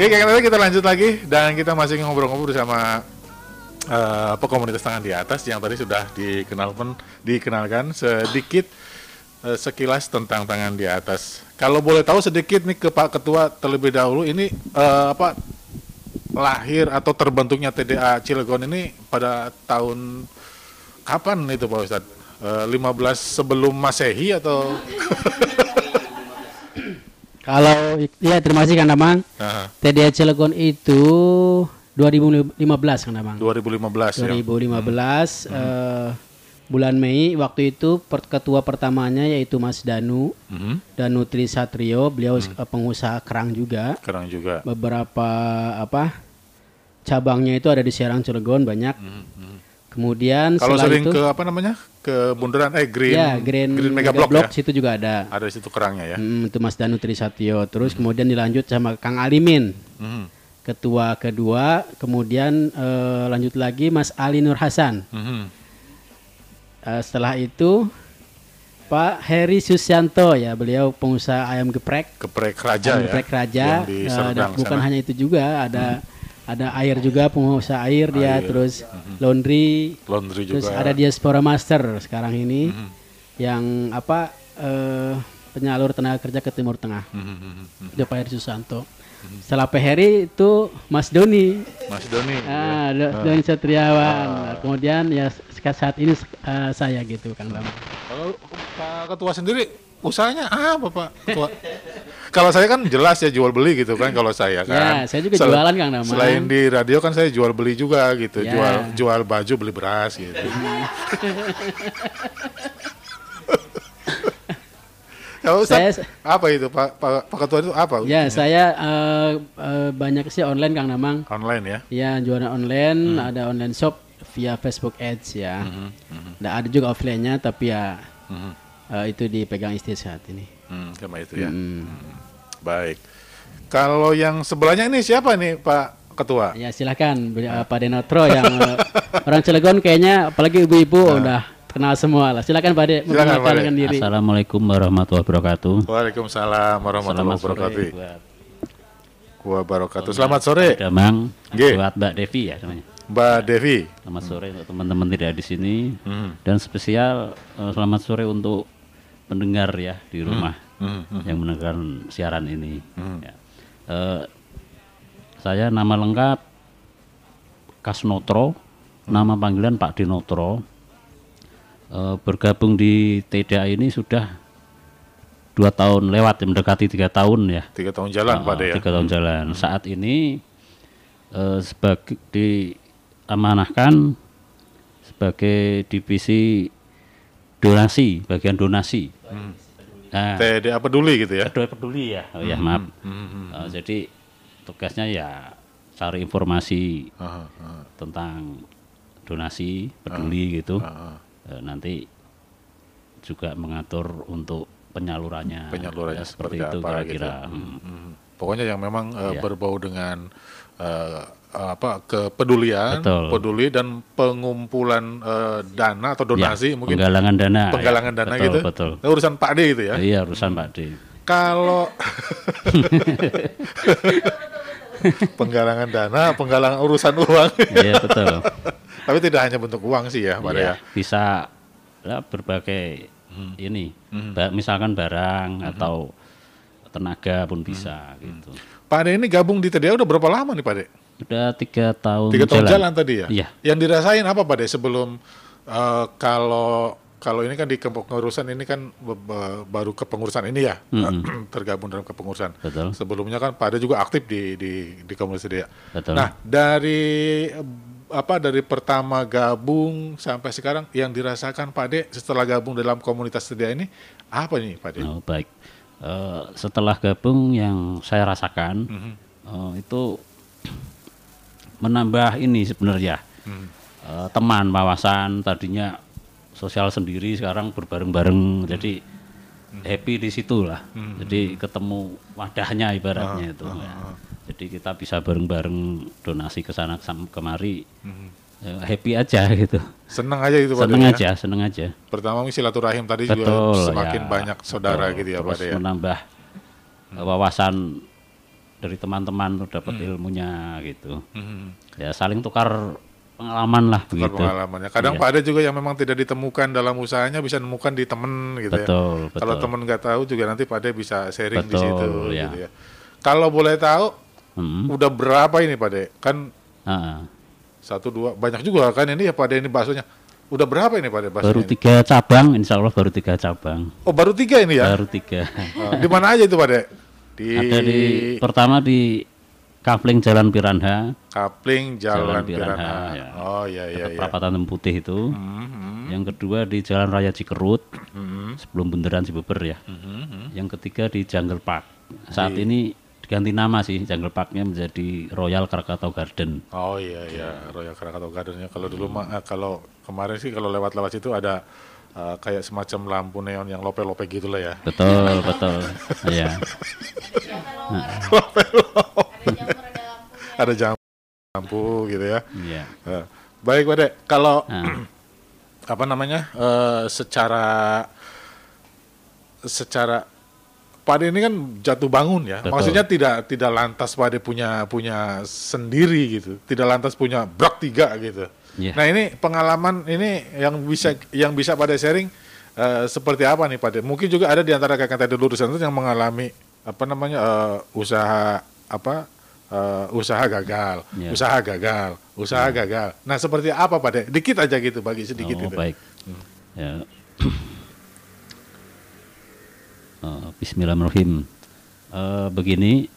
Oke, nanti kita lanjut lagi dan kita masih ngobrol-ngobrol bersama uh, apa komunitas tangan di atas yang tadi sudah dikenalkan dikenalkan sedikit uh, sekilas tentang tangan di atas. Kalau boleh tahu sedikit nih ke Pak Ketua terlebih dahulu ini uh, apa lahir atau terbentuknya TDA Cilegon ini pada tahun kapan itu Pak Ustadz? Uh, 15 sebelum Masehi atau Kalau ya terima kasih Kang Damang. TDA Cilegon itu 2015 Kang Damang. 2015 ya. 2015 eh, bulan Mei waktu itu per- ketua pertamanya yaitu Mas Danu Mhm. Danu Trisatrio beliau eh, pengusaha kerang juga Kerang juga. beberapa apa cabangnya itu ada di Serang Cilegon banyak kemudian Kalau sering itu ke apa namanya? Ke bundaran eh Green ya Green, Mega Mega Block, Block ya. situ juga ada Ada di situ kerangnya ya. Hmm, itu Mas Danu Trisatrio terus kemudian dilanjut sama Kang Alimin Mhm. ketua kedua kemudian eh, lanjut lagi Mas Ali Nur Hasan Mhm. Eh, setelah itu Pak Heri Susianto ya beliau pengusaha ayam geprek Geprek Raja ayam ya. geprek raja Yang di Eh, dan bukan sana. hanya itu juga ada ada air juga pengusaha air dia terus laundry. Laundry terus juga. ada diaspora master sekarang ini Mhm. yang apa eh, penyalur tenaga kerja ke Timur Tengah. Mhm, mhm, mhm. itu Pak Heri Susanto. Setelah Pak Heri itu Mas Doni. Mas Doni. ah, Do- Doni Satriawan. Nah, kemudian ya saat ini eh, saya gitu Kang Bambang. Kalau Pak Ketua sendiri usahanya apa Pak Ketua? kalau saya kan jelas ya jual beli gitu kan kalau saya kan. Ya, saya juga Sel- jualan, Kang Damang. Selain di radio kan saya jual beli juga gitu, Ya. jual jual baju beli beras gitu. Kalau Ustaz, Saya- apa itu Pak, Pak Pak Ketua itu apa? ya saya eh, eh, banyak sih online Kang Damang Online ya. Ya jualan online, Hmm. ada online shop via Facebook Ads ya. Nah, ada juga offline-nya tapi ya Mhm. Eh, itu dipegang istri saat ini. Hmm, sama itu ya. Hmm. Baik. Kalau yang sebelahnya ini siapa nih Pak Ketua? Ya silakan eh, Pak Denotro yang eh, orang Cilegon kayaknya apalagi ibu-ibu udah kenal semua lah. Silakan Pak De Nah. Silakan, Pak De. memperkenalkan diri. Assalamualaikum warahmatullahi wabarakatuh. Waalaikumsalam warahmatullahi wabarakatuh. Wabarakatuh. Selamat sore, Damang, buat Mbak Devi ya namanya. Mbak Devi. Selamat sore untuk teman-teman tidak di sini Hmm. dan spesial eh, selamat sore untuk pendengar ya di rumah Hmm, hmm. yang mendengarkan siaran ini. Ya. Eh, saya nama lengkap Kasnotro, nama panggilan Pak Dinotro. Eh, bergabung di TDA ini sudah dua tahun lewat, ya, mendekati tiga tahun ya. Tiga tahun jalan Pak De ya. Tiga tahun jalan. Saat ini eh, sebagai diamanahkan sebagai divisi donasi, bagian donasi. Nah, TDA peduli gitu ya. Kedua peduli ya. Oh ya maaf. Eh, jadi tugasnya ya cari informasi Aha, aha, tentang donasi peduli gitu. aha. Eh, nanti juga mengatur untuk penyalurannya. Penyalurannya Ya, seperti, seperti itu apa gitu. kira-kira. Hmm. Hmm. Pokoknya yang memang Iya. berbau dengan eh, apa kepedulian, Betul. peduli dan pengumpulan eh, dana atau donasi Ya, mungkin penggalangan dana. ya. penggalangan dana Betul, gitu. Betul. Nah, urusan Pak D itu ya. Iya urusan Pak D. Kalau penggalangan dana, penggalangan urusan uang. Iya betul. Tapi tidak hanya bentuk uang sih ya, Pak Iya, ya. bisa ya, berbagai Hmm. ini, ba- misalkan barang atau tenaga pun bisa Hmm. gitu. Pak D ini gabung di TDA udah berapa lama nih Pak D? Udah tiga tahun Tiga tahun jalan tadi ya? Iya. Yang dirasain apa Pak sebelum eh, kalau kalau ini kan di kepengurusan ini kan baru kepengurusan ini ya tergabung dalam kepengurusan. Betul. Sebelumnya kan Pak De juga aktif di di di komunitas dia. Betul. Nah dari apa dari pertama gabung sampai sekarang yang dirasakan Pak De setelah gabung dalam komunitas dia ini apa nih Pak De? Oh, baik. Eh, setelah gabung yang saya rasakan Mhm. eh, itu menambah ini sebenarnya. Hmm. Eh, teman wawasan tadinya sosial sendiri sekarang berbareng-bareng. Jadi happy di situ lah jadi ketemu wadahnya ibaratnya itu. ya. jadi kita bisa bareng-bareng donasi ke sana kemari. Eh, happy aja gitu. Senang aja itu Pak seneng ya? aja seneng aja. Pertama silaturahim tadi juga betul semakin ya. banyak saudara Betul. gitu ya Pak ya. menambah eh, wawasan dari teman-teman tuh dapat ilmunya gitu. Hmm. Ya saling tukar pengalaman lah Tukar begitu. pengalamannya. Kadang Iya. Pak Ade juga yang memang tidak ditemukan dalam usahanya bisa nemukan di temen gitu ya. Betul, Kalau betul. temen nggak tahu juga nanti Pak Ade bisa sharing di Betul, situ ya. gitu ya. Kalau boleh tahu Hmm. udah berapa ini Pak Ade? Kan Ah, satu dua banyak juga kan ini ya Pak Ade ini baksonya. Udah berapa ini Pak baksonya? baru ini? tiga cabang, insya Allah baru tiga cabang. Oh baru tiga ini ya? Baru tiga. Oh, di mana aja itu Pak? Di, Ada di pertama di Kapling Jalan Piranha, Kapling Jalan, Jalan Piranha, Piranha. ya. Oh iya iya dekat iya. perapatan Putih itu. Mhm, Yang kedua di Jalan Raya Cikerut, mhm, sebelum bundaran Cibeber ya. mhm. Yang ketiga di Jungle Park. Saat ini diganti nama sih, Jungle Parknya menjadi Royal Krakatau Garden. Oh iya iya Royal Krakatau Gardennya. Kalau dulu mah eh, kalau kemarin sih kalau lewat-lewat situ ada eh, kayak semacam lampu neon yang lope-lope gitu lah ya. Betul, betul. Iya. ada jam lampu gitu ya. Iya. Eh, baik Pak Dek, kalau Nah, apa namanya eh, secara secara Pak Ade ini kan jatuh bangun ya. Betul. Maksudnya tidak tidak lantas Pak Ade punya punya sendiri gitu. Tidak lantas punya brak tiga gitu. Iya. Nah ini pengalaman ini yang bisa yang bisa pada sharing eh, seperti apa nih Pak Ade? Mungkin juga ada di antara kakak tadi lulusan itu yang mengalami apa namanya eh, usaha apa eh, usaha gagal, Iya. usaha gagal, usaha gagal. Nah seperti apa Pak Ade? Dikit aja gitu bagi sedikit oh, itu. baik. Ya. Eh, Bismillahirrahmanirrahim. Eh, begini,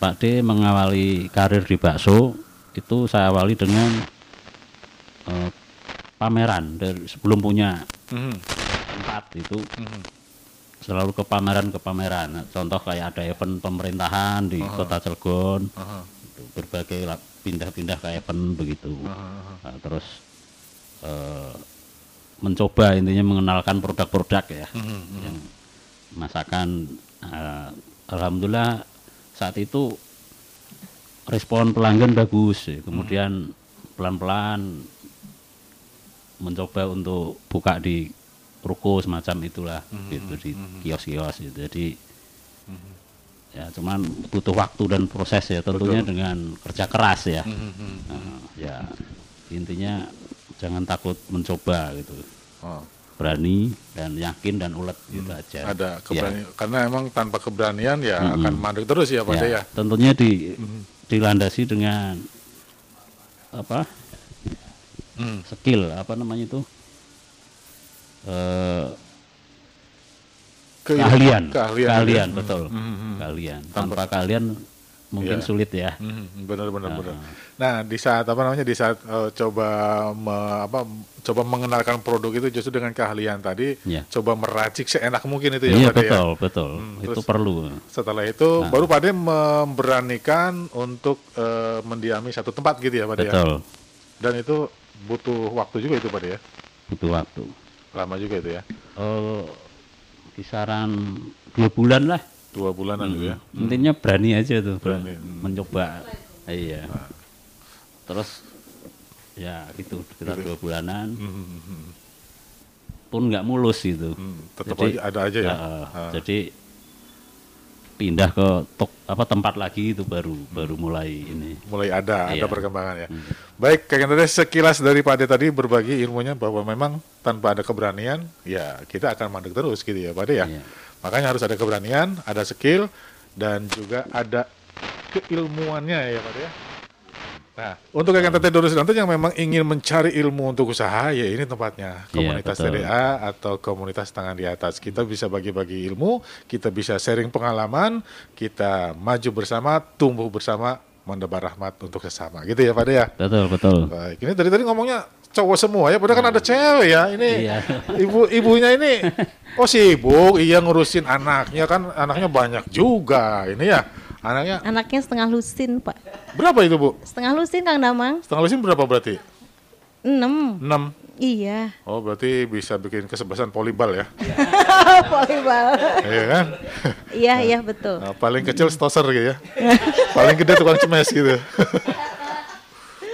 Pak D mengawali karir di bakso itu saya awali dengan eh, pameran dari sebelum punya Mhm, tempat itu mhm. selalu ke pameran ke pameran. Nah, Contoh kayak ada event pemerintahan di Kota Cilegon, itu berbagai pindah-pindah ke event begitu. aha, Nah, terus eh, mencoba intinya mengenalkan produk-produk ya, mhm, yang masakan. eh, Alhamdulillah saat itu respon pelanggan bagus. ya. Kemudian pelan-pelan mencoba untuk buka di ruko semacam itulah, gitu di kios-kios. Gitu. Jadi ya cuman butuh waktu dan proses ya tentunya dengan kerja keras ya. mhm, mhm. Nah, ya intinya jangan takut mencoba gitu Oh, berani dan yakin dan ulet gitu aja ada keberanian karena emang tanpa keberanian ya Mhm. akan mandek terus ya Pak ya, ya. tentunya di Mhm. dilandasi dengan apa Hmm. skill apa namanya itu eh Keilmuan, keahlian keahlian, keahlian ya. betul Mhm, mhm. keahlian tanpa keahlian mungkin Iya. sulit ya Mhm, benar benar Nah. benar. Nah, di saat apa namanya di saat eh, coba me- apa coba mengenalkan produk itu justru dengan keahlian tadi, Iya. coba meracik seenak mungkin itu ya iya Pak Ade ya. betul betul Hmm, itu perlu Setelah itu Nah. baru Pak Ade memberanikan untuk eh, mendiami satu tempat gitu ya Pak Ade ya. betul Dan itu butuh waktu juga itu Pak ya. butuh waktu Lama juga itu ya. Oh, kisaran dua bulan lah. Dua bulanan gitu ya. Intinya berani aja tuh, Berani. mencoba. Iya. Terus ya gitu, sekitar dua bulanan Mhm, pun nggak mulus gitu. mhm. Tetap Jadi, aja ada aja ya. Ah. Jadi pindah ke tok apa tempat lagi itu baru baru mulai ini. mulai ada ada Iya. perkembangan ya. Baik, kayak tadi sekilas dari Pak Ade tadi berbagi ilmunya bahwa memang tanpa ada keberanian ya kita akan mandek terus gitu ya Pak Ade ya. Iya. Makanya harus ada keberanian, ada skill dan juga ada keilmuannya ya Pak Ade ya. Nah, untuk Dodo Sudanto yang memang ingin mencari ilmu untuk usaha, ya ini tempatnya. Iya, Komunitas betul. TDA atau komunitas tangan di atas. Kita bisa bagi-bagi ilmu, kita bisa sharing pengalaman, kita maju bersama, tumbuh bersama, mendebar rahmat untuk sesama. Gitu ya Pak ya? Betul betul. Baik, ini dari tadi ngomongnya cowok semua ya, padahal kan ada cewek ya. Ini Iya. ibu ibunya ini oh sibuk, iya ngurusin anaknya kan anaknya banyak juga. Ini ya anaknya Anaknya setengah lusin, Pak. berapa itu Bu? Setengah lusin, Kang Damang. Setengah lusin berapa berarti? Enam. 6. Iya. Oh, berarti bisa bikin kesebelasan volleyball ya? Volleyball. Iya kan? iya, iya betul. Nah, paling kecil stoser gitu ya. paling gede tukang cemes gitu.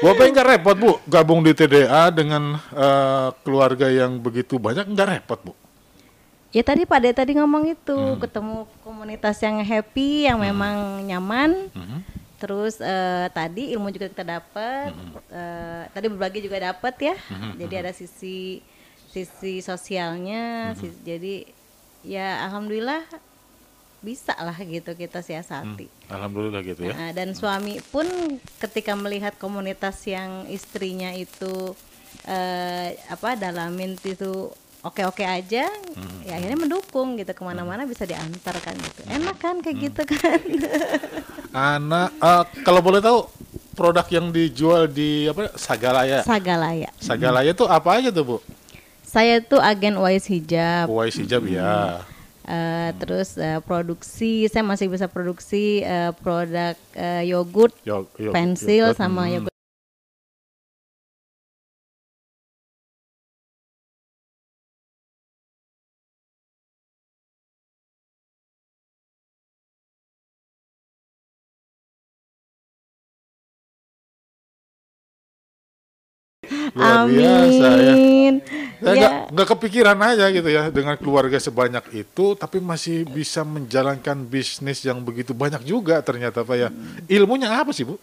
Bapak nggak repot bu, gabung di TDA dengan eh, keluarga yang begitu banyak nggak repot bu? Ya tadi Pak De tadi ngomong itu Hmm. ketemu komunitas yang happy, yang memang nyaman. Hmm. Terus eh, tadi ilmu juga kita dapat, Hmm. eh, tadi berbagi juga dapat ya. Jadi ada sisi sisi sosialnya, Hmm. sis- jadi ya alhamdulillah bisa lah gitu kita siasati. Alhamdulillah gitu ya. Nah, dan suami pun ketika melihat komunitas yang istrinya itu eh, apa dalamin itu oke-oke aja, ya akhirnya mendukung gitu ke mana-mana bisa diantar kan gitu. Enak kan kayak gitu kan? Anak eh, kalau boleh tahu produk yang dijual di apa Sagalaya. Sagalaya. Sagalaya tuh apa aja tuh, Bu? Saya tuh agen Wise Hijab. Kuai hijab ya. Eh, terus eh, produksi, saya masih bisa produksi eh, produk eh, yogurt, Yo, yo, pensil yogurt. sama Hmm. yogurt. Luar biasa ya. Amin. Saya Ya. nggak nggak kepikiran aja gitu ya dengan keluarga sebanyak itu, tapi masih bisa menjalankan bisnis yang begitu banyak juga ternyata pak ya. Ilmunya apa sih bu?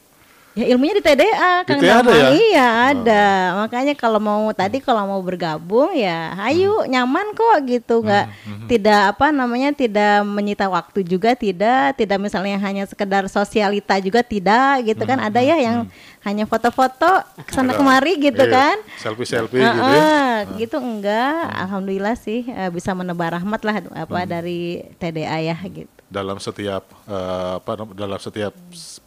Ya ilmunya di TDA Kang Di TDA ada Damang. ya? Iya ada. Makanya kalau mau tadi kalau mau bergabung ya ayo nyaman kok gitu nggak tidak apa namanya tidak menyita waktu juga tidak tidak misalnya hanya sekedar sosialita juga tidak gitu kan ada ya yang hanya foto-foto ke sana kemari gitu Iya, kan. Selfie-selfie gitu ya. Gitu enggak alhamdulillah sih eh, bisa menebar rahmat lah apa dari TDA ya gitu. Dalam setiap eh, apa dalam setiap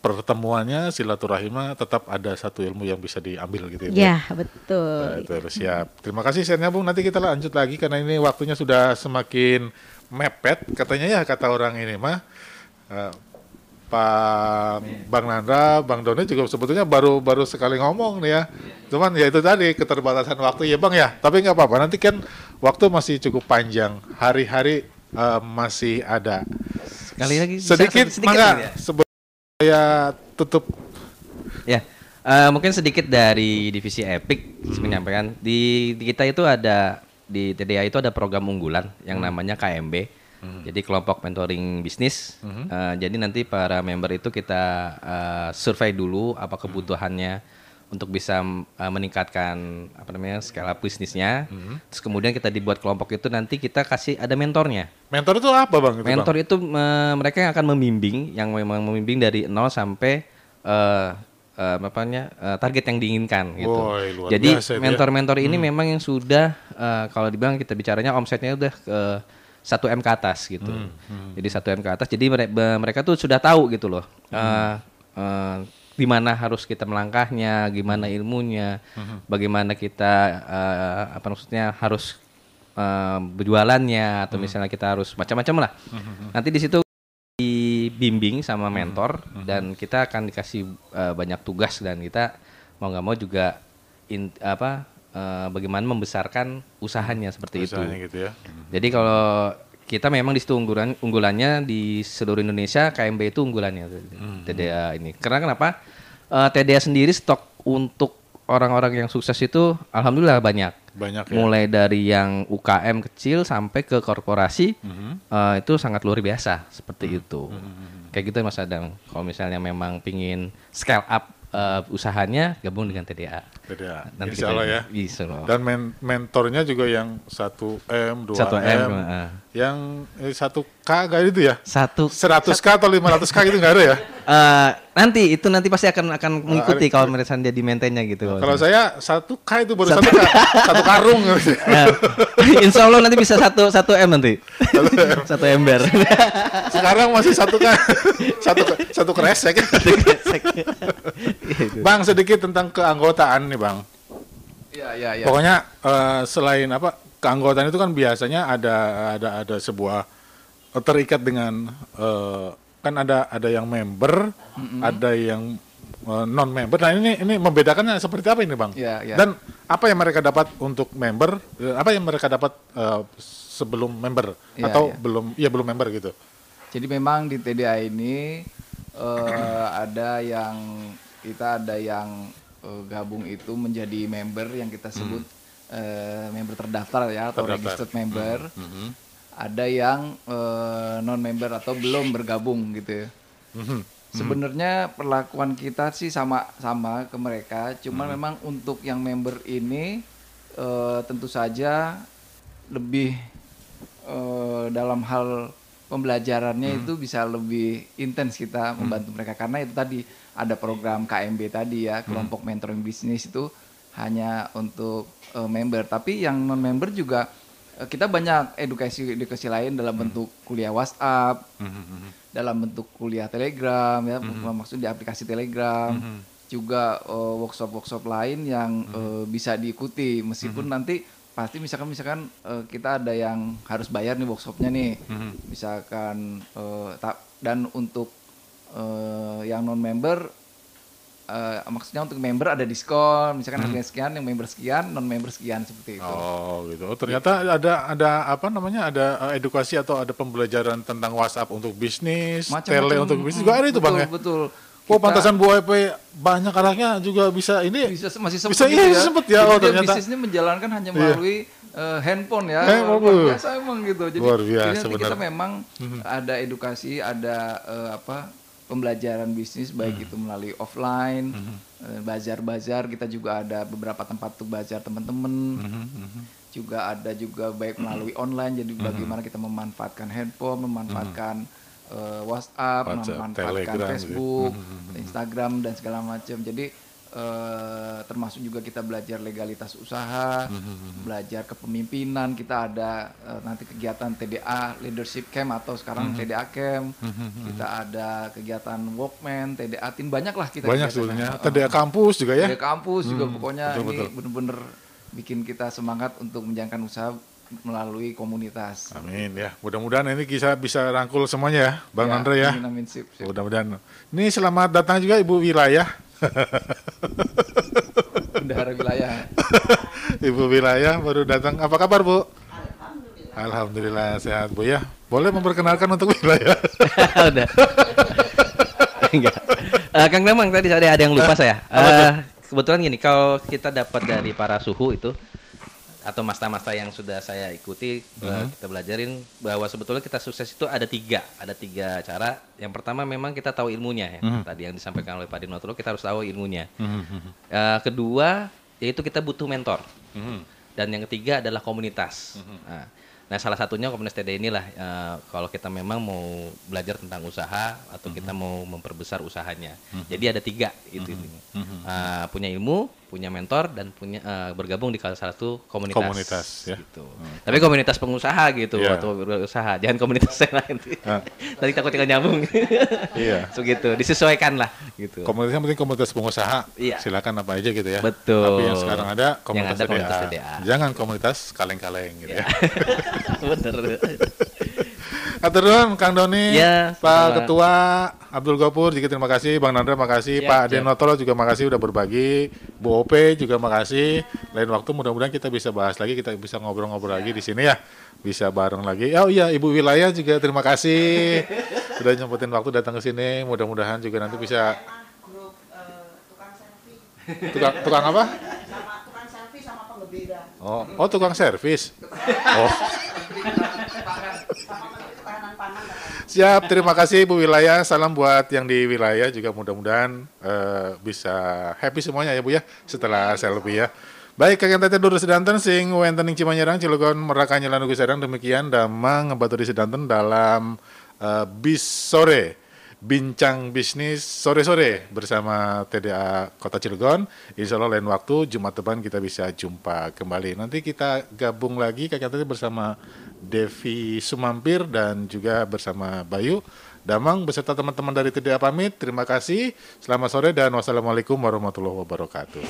pertemuannya silaturahimah tetap ada satu ilmu yang bisa diambil gitu ya. Bu? Ya betul. Nah, itu harus siap. Terima kasih share Bung. Nanti kita lanjut lagi karena ini waktunya sudah semakin mepet. Katanya ya kata orang ini mah eh, Pak Bang Nandra, Bang Doni juga sebetulnya baru baru sekali ngomong nih ya. Cuman ya itu tadi keterbatasan waktu ya Bang ya. Tapi nggak apa-apa. Nanti kan waktu masih cukup panjang. Hari-hari eh, masih ada. Sekali lagi Sedikit, sedikit kali ya? sebelum saya tutup Ya, eh, mungkin sedikit dari divisi Epic menyampaikan di, di kita itu ada di TDA itu ada program unggulan yang namanya KMB. Jadi kelompok mentoring bisnis. Eh, jadi nanti para member itu kita eh, survei dulu apa kebutuhannya untuk bisa eh, meningkatkan apa namanya skala bisnisnya. Terus kemudian kita dibuat kelompok itu nanti kita kasih ada mentornya. mentor itu apa Bang? Itu, Bang? Mentor itu eh, mereka yang akan membimbing, yang memang membimbing dari nol sampai eh, apa namanya, target yang diinginkan gitu. Luar Jadi ya. mentor-mentor ini memang yang sudah eh, kalau dibilang kita bicaranya omsetnya udah ke satu m ke atas gitu. Hmm, Jadi satu m ke atas. Jadi mere- be- mereka tuh sudah tahu gitu loh. Hmm. eh, eh, di mana harus kita melangkahnya, gimana ilmunya, Hmm. bagaimana kita eh, apa maksudnya harus eh, berjualannya atau misalnya kita harus macam-macam lah. Nanti di situ dibimbing sama mentor dan kita akan dikasih eh, banyak tugas dan kita mau nggak mau juga in- apa eh, bagaimana membesarkan usahanya seperti Usahanya itu. gitu ya. Jadi kalau kita memang di situ unggulan unggulannya di seluruh Indonesia KMB itu unggulannya TDA ini. Karena kenapa? Eh, TDA sendiri stok untuk orang-orang yang sukses itu alhamdulillah banyak. Banyak ya. Mulai dari yang UKM kecil sampai ke korporasi eh, itu sangat luar biasa seperti itu. Kayak gitu Mas Adang. Kalau misalnya memang pingin scale up eh, usahanya gabung dengan TDA. Beda. Nanti Insya Allah ya. Insya Allah. Dan men- mentornya juga yang 1 M, 2 1 M, M, heeh. yang eh, 1 K gak itu ya? Satu 100 K atau 500 K gitu nggak ada ya? Eh, nanti itu nanti pasti akan akan mengikuti kalau misalnya dia di maintainnya gitu. Kalau saya 1 K itu baru 1 K, satu karung. Eh, insya Allah nanti bisa satu satu m nanti. satu ember. Sekarang masih 1 K, satu satu kresek. bang sedikit tentang keanggotaan nih bang. Iya, iya, iya. Pokoknya eh, selain apa keanggotaan itu kan biasanya ada ada ada sebuah eh, terikat dengan eh, kan ada ada yang member, ada yang non member. Nah ini ini membedakannya seperti apa ini bang? Iya, iya. Dan apa yang mereka dapat untuk member? eh, Apa yang mereka dapat eh, sebelum member Iya, atau iya. belum? Iya belum member gitu. Jadi memang di TDA ini eh, ada yang kita ada yang eh, gabung itu menjadi member yang kita sebut eh, member terdaftar ya atau Terdaftar. registered member. Ada yang non member atau belum bergabung gitu ya. Sebenarnya perlakuan kita sih sama sama ke mereka, cuman memang untuk yang member ini eh, tentu saja lebih eh, dalam hal pembelajarannya itu bisa lebih intens kita membantu mereka. Karena itu tadi ada program KMB tadi ya kelompok mentoring bisnis itu hanya untuk eh, member, tapi yang non member juga eh, kita banyak edukasi edukasi lain dalam bentuk kuliah WhatsApp, dalam bentuk kuliah Telegram ya, maksud di aplikasi Telegram, juga eh, workshop-workshop lain yang eh, bisa diikuti. Meskipun nanti pasti misalkan misalkan eh, kita ada yang harus bayar nih workshopnya nih, misalkan eh, ta- dan untuk eh, yang non member eh, maksudnya untuk member ada diskon, misalkan harganya sekian, yang member sekian, non member sekian seperti itu. Oh gitu. Oh, ternyata ada ada apa namanya ada eh, edukasi atau ada pembelajaran tentang WhatsApp untuk bisnis, Macam-macam. tele untuk bisnis juga ada itu bang ya. Betul. Oh pantasan Bu WP banyak anaknya juga bisa ini. bisa masih sempet Bisa, gitu iya, ya. sempet ya. Oh, ternyata. bisnisnya menjalankan hanya Iya. melalui eh, handphone ya. Handphone, Luar biasa emang gitu. Jadi, Luar biasa, jadi nanti kita memang ada edukasi, ada eh, apa pembelajaran bisnis baik Mhm. itu melalui offline, eh, bazar-bazar kita juga ada beberapa tempat untuk bazar teman-teman. Mhm, Juga ada juga baik melalui online jadi bagaimana kita memanfaatkan handphone, memanfaatkan eh, WhatsApp, WhatsApp, memanfaatkan Telegram gitu. Facebook, Instagram dan segala macam. Jadi eh, termasuk juga kita belajar legalitas usaha, belajar kepemimpinan. Kita ada eh, nanti kegiatan TDA Leadership Camp atau sekarang TDA Camp. Kita ada kegiatan Walkman, TDA Team banyak lah kita. Banyak sebenarnya. Tadi kampus juga ya. TDA kampus juga pokoknya betul, ini betul. bener-bener bikin kita semangat untuk menjalankan usaha melalui komunitas. Amin ya. Mudah-mudahan ini bisa bisa rangkul semuanya ya, Bang Ya, Andre ya. amin, amin, sip, sip. Mudah-mudahan. Ini selamat datang juga Ibu Wilayah. Bendahara wilayah. Ibu Wilayah baru datang. Apa kabar Bu? Alhamdulillah. sehat Bu ya. Boleh memperkenalkan untuk wilayah. Udah. Enggak. Eh, Kang Damang tadi ada ada yang lupa saya. Eh, kebetulan gini, kalau kita dapat dari para suhu itu atau masta-masta yang sudah saya ikuti, eh, kita belajarin bahwa sebetulnya kita sukses itu ada tiga, ada tiga cara. Yang pertama memang kita tahu ilmunya ya. Tadi yang disampaikan oleh Pak Dinotro, kita harus tahu ilmunya. Eh, kedua, yaitu kita butuh mentor. Dan yang ketiga adalah komunitas. Nah, nah, salah satunya komunitas TD inilah eh, kalau kita memang mau belajar tentang usaha atau kita mau memperbesar usahanya. Jadi ada tiga itu intinya. Eh, punya ilmu, punya mentor dan punya eh, bergabung di salah satu komunitas. Komunitas, ya. Gitu. Tapi komunitas pengusaha gitu Iya. atau berusaha, jangan komunitas yang lain. Ah. Tadi takut tinggal nyambung. Iya. so gitu, disesuaikan lah gitu. Komunitas yang penting komunitas pengusaha. Iya. Silakan apa aja gitu ya. Betul. Tapi yang sekarang ada komunitas, ada komunitas TDA. TDA. Jangan komunitas kaleng-kaleng gitu ya. Bener. Atur nuhun Kang Doni, Ya, Pak sama-sama. Ketua Abdul Gopur juga terima kasih, Bang Nandra makasih, Ya, Pak. Denotolo juga makasih udah berbagi, Bu OP juga makasih. Lain waktu mudah-mudahan kita bisa bahas lagi, kita bisa ngobrol-ngobrol lagi di sini ya. Bisa bareng lagi. Oh iya, Ibu Wilayah juga terima kasih sudah nyempetin waktu datang ke sini. Mudah-mudahan juga nanti bisa grup eh, tukang servis tukang tukang apa? sama tukang servis sama pengebeda Oh, oh tukang servis. Oh. sama menteri ketahanan pangan katanya. Siap, terima kasih Bu Wilayah. Salam buat yang di wilayah juga mudah-mudahan eh, bisa happy semuanya ya Bu ya setelah selfie ya. Baik, kakek tete dulu sedanten sing wenten ing Cimanyerang Cilegon Merak Kanyelan Ugi demikian damang ngebatu di sedanten dalam eh, bis sore bincang bisnis sore-sore bersama TDA Kota Cilegon. Insya Allah lain waktu Jumat depan kita bisa jumpa kembali. Nanti kita gabung lagi tete bersama Devi Sumampir dan juga bersama Bayu Damang beserta teman-teman dari TDA pamit. Terima kasih. Selamat sore dan wassalamualaikum warahmatullahi wabarakatuh.